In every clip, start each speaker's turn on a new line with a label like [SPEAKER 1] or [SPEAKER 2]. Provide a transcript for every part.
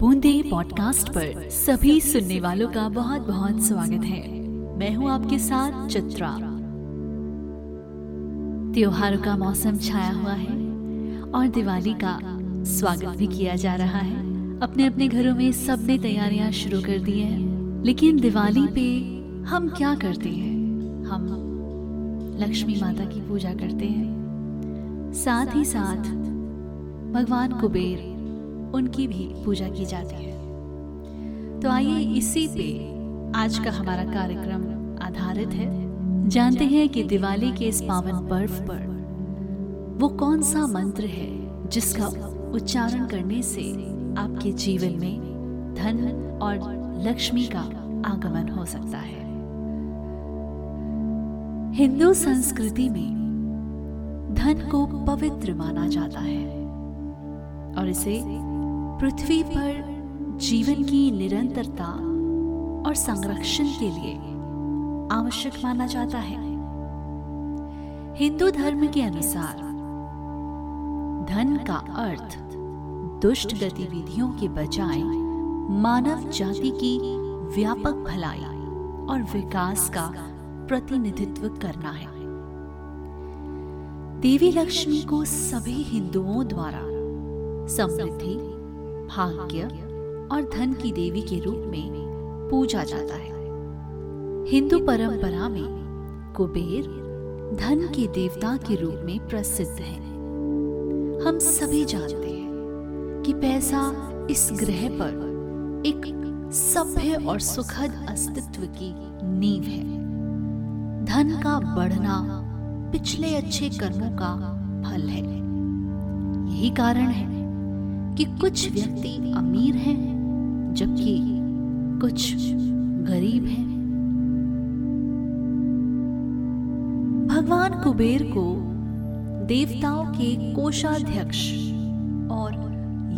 [SPEAKER 1] बूंदे पॉडकास्ट पर सभी सुनने वालों का बहुत बहुत स्वागत है। मैं हूँ आपके साथ चित्रा। त्योहारों का मौसम छाया हुआ है और दिवाली का स्वागत भी किया जा रहा है। अपने अपने घरों में सबने तैयारियाँ शुरू कर दी हैं, लेकिन दिवाली पे हम क्या करते हैं? हम लक्ष्मी माता की पूजा करते हैं। साथ ही साथ भगवान कुबेर उनकी भी पूजा की जाती है। तो आइए इसी पे आज का हमारा कार्यक्रम आधारित है। जानते हैं कि दिवाली के इस पावन पर्व पर वो कौन सा मंत्र है जिसका उच्चारण करने से आपके जीवन में धन और लक्ष्मी का आगमन हो सकता है? हिंदू संस्कृति में धन को पवित्र माना जाता है और इसे पृथ्वी पर जीवन की निरंतरता और संरक्षण के लिए आवश्यक माना जाता है। हिंदू धर्म के अनुसार, धन का अर्थ दुष्ट गतिविधियों के बजाय मानव जाति की व्यापक भलाई और विकास का प्रतिनिधित्व करना है। देवी लक्ष्मी को सभी हिंदुओं द्वारा समृद्धि भाग्य और धन की देवी के रूप में पूजा जाता है। हिंदू परंपरा में कुबेर धन के देवता के रूप में प्रसिद्ध है। हम सभी जानते हैं कि पैसा इस ग्रह पर एक सभ्य और सुखद अस्तित्व की नींव है। धन का बढ़ना पिछले अच्छे कर्मों का फल है। यही कारण है कि कुछ व्यक्ति अमीर हैं, जबकि कुछ गरीब हैं। भगवान कुबेर को देवताओं के कोषाध्यक्ष और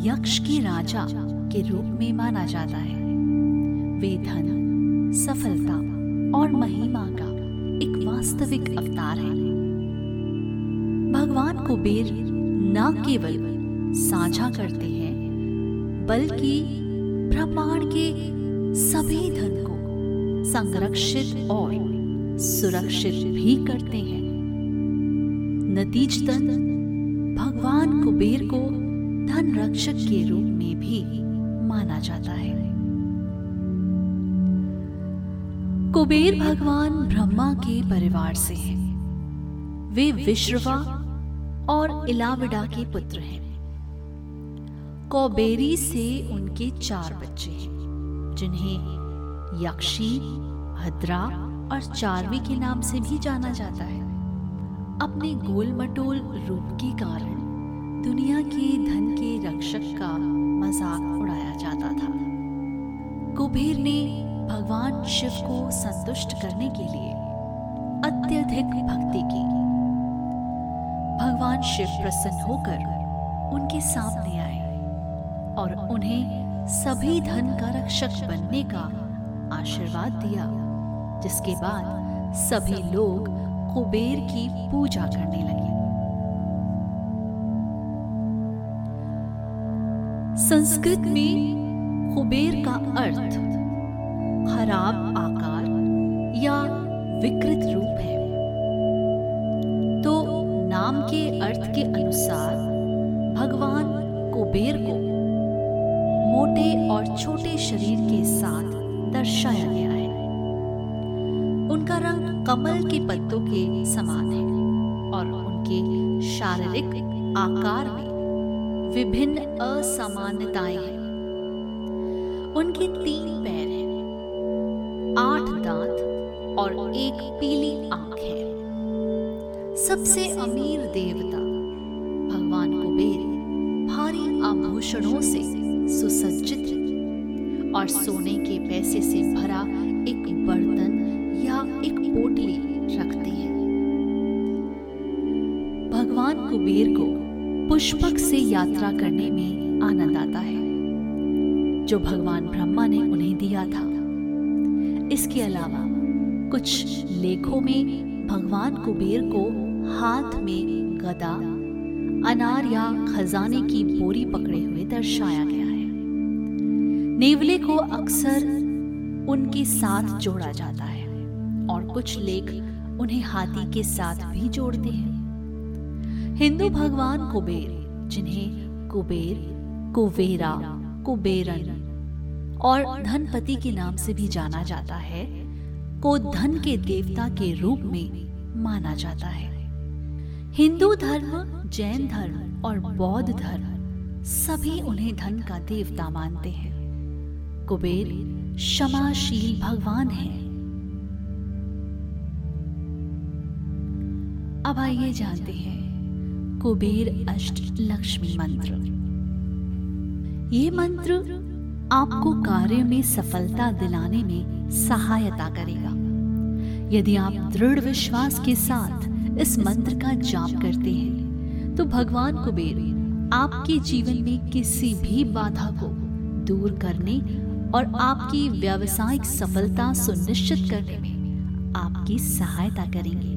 [SPEAKER 1] यक्ष के राजा के रूप में माना जाता है। वे धन, सफलता और महिमा का एक वास्तविक अवतार है। भगवान कुबेर न केवल साझा करते हैं, बल्कि ब्रह्मांड के सभी धन को संरक्षित और सुरक्षित भी करते हैं। नतीजतन, भगवान कुबेर को धन रक्षक के रूप में भी माना जाता है। कुबेर भगवान ब्रह्मा के परिवार से हैं। वे विश्रवा और इलाविडा के पुत्र हैं। कौबेरी से उनके चार बच्चे हैं, जिन्हें यक्षी भद्रा और चारवी के नाम से भी जाना जाता है। अपने गोल मटोल रूप के कारण दुनिया के धन के रक्षक का मज़ाक उड़ाया जाता था। कुबेर ने भगवान शिव को संतुष्ट करने के लिए अत्यधिक भक्ति की। भगवान शिव प्रसन्न होकर उनके सामने आए। और उन्हें सभी धन का रक्षक बनने का आशीर्वाद दिया, जिसके बाद सभी लोग कुबेर की पूजा करने लगे। संस्कृत में कुबेर का अर्थ खराब आकार या विकृत रूप है। तो नाम के अर्थ के अनुसार भगवान कुबेर को मोटे और छोटे शरीर के साथ दर्शाया गया है। उनका रंग कमल के पत्तों के समान है और उनके शारीरिक आकार में विभिन्न असामान्यताएँ हैं। उनके तीन पैर हैं। आठ दांत और एक पीली आँख है। सबसे अमीर देवता भगवान कुबेर भारी आभूषणों से सुसज्जित और सोने के पैसे से भरा एक बर्तन या एक पोटली रखते हैं। भगवान कुबेर को पुष्पक से यात्रा करने में आनंद आता है, जो भगवान ब्रह्मा ने उन्हें दिया था। इसके अलावा कुछ लेखों में भगवान कुबेर को हाथ में गदा, अनार या खजाने की बोरी पकड़े हुए दर्शाया गया। नेवले को अक्सर उनके साथ जोड़ा जाता है और कुछ लेख उन्हें हाथी के साथ भी जोड़ते हैं। हिंदू भगवान कुबेर, जिन्हें कुबेर, कुबेरा, कुबेरन और धनपति के नाम से भी जाना जाता है, को धन के देवता के रूप में माना जाता है। हिंदू धर्म, जैन धर्म और बौद्ध धर्म सभी उन्हें धन का देवता मानते हैं। कुबेर, क्षमाशील भगवान है। अब आइए जानते हैं कुबेर अष्ट लक्ष्मी मंत्र। ये मंत्र आपको कार्य में सफलता दिलाने में सहायता करेगा। यदि आप दृढ़ विश्वास के साथ इस मंत्र का जाप करते हैं तो भगवान कुबेर आपके जीवन में किसी भी बाधा को दूर करने और आपकी व्यावसायिक सफलता सुनिश्चित करने में आपकी सहायता करेंगे।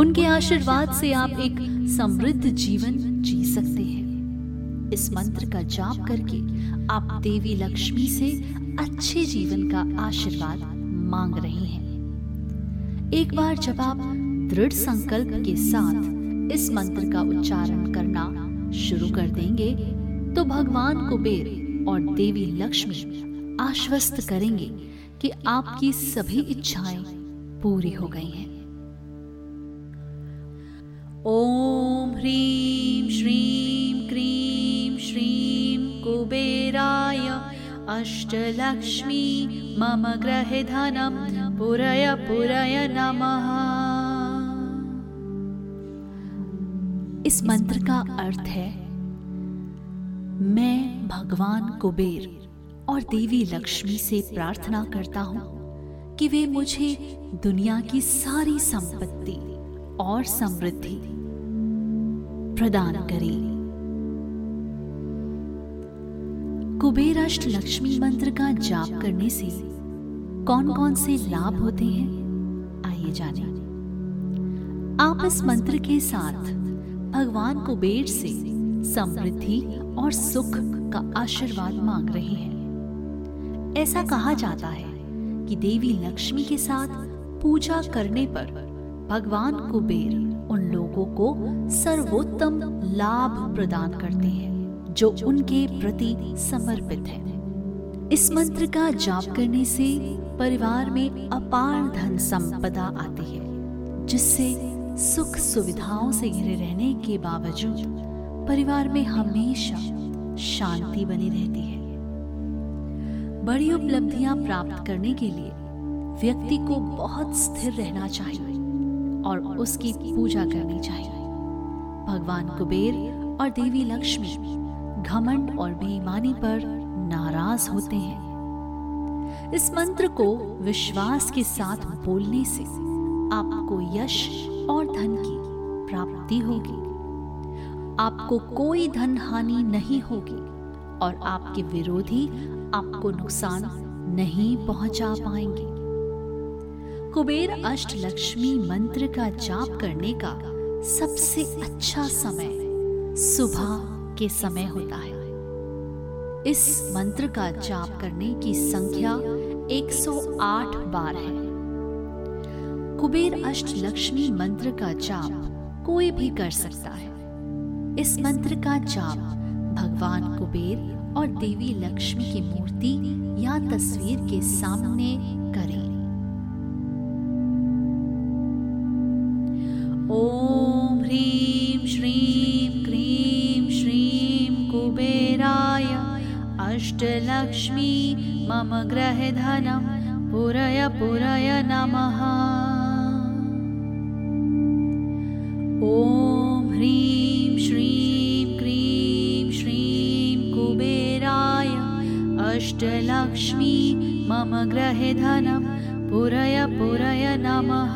[SPEAKER 1] उनके आशीर्वाद से आप एक समृद्ध जीवन जी सकते हैं। इस मंत्र का जाप करके आप देवी लक्ष्मी से अच्छे जीवन का आशीर्वाद मांग रहे हैं। एक बार जब आप दृढ़ संकल्प के साथ इस मंत्र का उच्चारण करना शुरू कर देंगे तो भगवान कुबेर और देवी लक्ष्मी आश्वस्त करेंगे कि आपकी सभी इच्छाएँ पूरी हो गई हैं। ओम ह्रीम श्रीम क्रीम श्रीम कुबेराय अष्टलक्ष्मी मम ग्रहे धनम पुरय पुरय नमः। इस मंत्र का अर्थ है मैं भगवान कुबेर और देवी लक्ष्मी से प्रार्थना करता हूँ कि वे मुझे दुनिया की सारी संपत्ति और समृद्धि प्रदान करें कुबेर अष्ट लक्ष्मी मंत्र का जाप करने से कौन कौन से लाभ होते हैं आइए जानें। आप इस मंत्र के साथ भगवान कुबेर से समृद्धि और सुख का आशीर्वाद मांग रहे हैं। ऐसा कहा जाता है कि देवी लक्ष्मी के साथ पूजा करने पर भगवान कुबेर उन लोगों को सर्वोत्तम लाभ प्रदान करते हैं, जो उनके प्रति समर्पित है। इस मंत्र का जाप करने से परिवार में अपार धन संपदा आती है, जिससे सुख सुविधाओं से घिरे रहने के बावजूद परिवार में हमेशा शांति बनी रहती है। बड़ी उपलब्धियाँ प्राप्त करने के लिए व्यक्ति को बहुत स्थिर रहना चाहिए और उसकी पूजा करनी चाहिए। भगवान कुबेर और देवी लक्ष्मी घमंड और बेईमानी पर नाराज़ होते हैं। इस मंत्र को विश्वास के साथ बोलने से आपको यश और धन की प्राप्ति होगी। आपको कोई धन हानि नहीं होगी और आपके विरोधी आपको नुकसान नहीं पहुँचा पाएँगे। कुबेर अष्ट लक्ष्मी मंत्र का जाप करने का सबसे अच्छा समय सुबह के समय होता है। इस मंत्र का जाप करने की संख्या 108 बार है। कुबेर अष्ट लक्ष्मी मंत्र का जाप कोई भी कर सकता है। इस मंत्र का जाप, भगवान कुबेर और देवी लक्ष्मी की मूर्ति या तस्वीर के सामने करें। ओम ह्रीं श्रीं क्रीं श्रीं कुबेराय, अष्टलक्ष्मी मम ग्रह धनम पुरय पुरय नमः। ओम अष्टलक्ष्मी मम ग्रहे धनं पुरय पुरय नमः।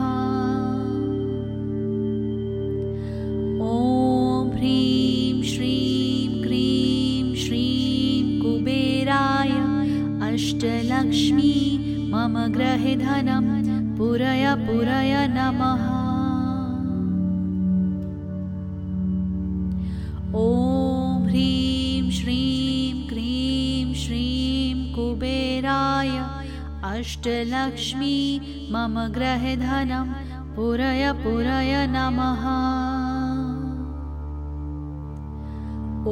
[SPEAKER 1] ॐ ह्रीं श्रीं क्रीं श्रीं कुबेराय अष्टलक्ष्मी मम ग्रहे धनं पुरय पुरय नमः अष्टलक्ष्मी मम ग्रहधनं पुरय पुरय नमः।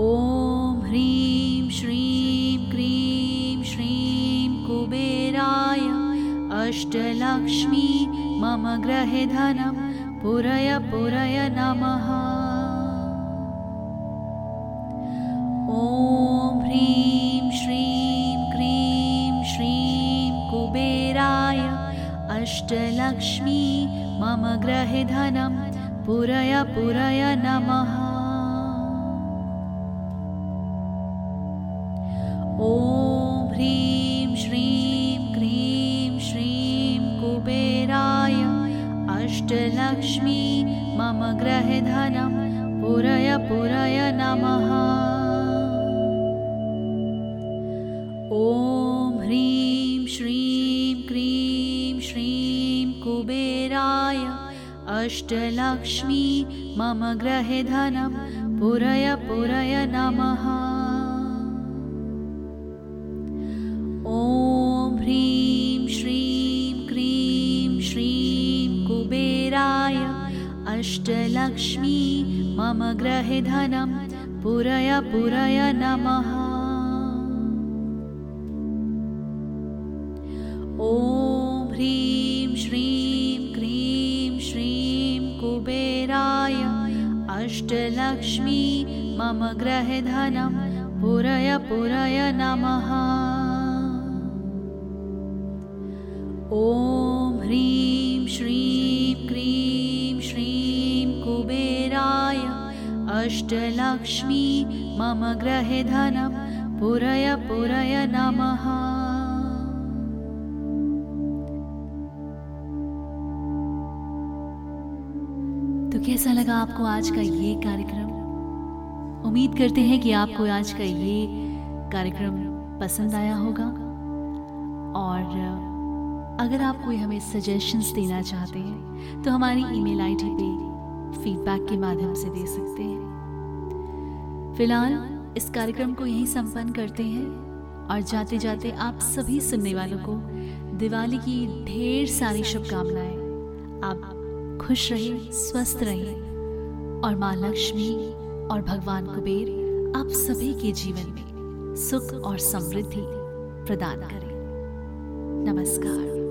[SPEAKER 1] ॐ ह्रीं श्रीं क्रीं श्रीं कुबेराय अष्टलक्ष्मी मम ग्रहधनं पुरय पुरय नमः कुबेराय। अष्टलक्ष्मी मम ग्रहधनं पुरय पुरय नमः। ॐ ह्रीं श्रीं क्रीं श्रीं कुबेराय। अष्टलक्ष्मी मम ग्रहधनं पुरय पुरय नमः अष्टलक्ष्मी मम ग्रहधनं पुरय पुरय नमः। ॐ ह्रीं श्रीं क्रीं श्रीं कुबेराय अष्टलक्ष्मी मम ग्रहधनं पुरय पुरय नमः अष्टलक्ष्मी मम ग्रहधनं पुरय पुरय नमः। ॐ ह्रीं श्रीं क्रीं श्रीं कुबेराय अष्टलक्ष्मी मम ग्रहधनं पुरय पुरय नमः कैसा लगा आपको आज का ये कार्यक्रम? उम्मीद करते हैं कि आपको आज का ये कार्यक्रम पसंद आया होगा। और अगर आप कोई हमें सजेशंस देना चाहते हैं तो हमारी ईमेल आईडी पे फीडबैक के माध्यम से दे सकते हैं। फ़िलहाल, इस कार्यक्रम को यहीं संपन्न करते हैं, और जाते जाते आप सभी सुनने वालों को दिवाली की ढेर सारी शुभकामनाएँ। आप खुश रहें, स्वस्थ रहें। और माँ लक्ष्मी और भगवान कुबेर आप सभी के जीवन में सुख और समृद्धि प्रदान करें। नमस्कार।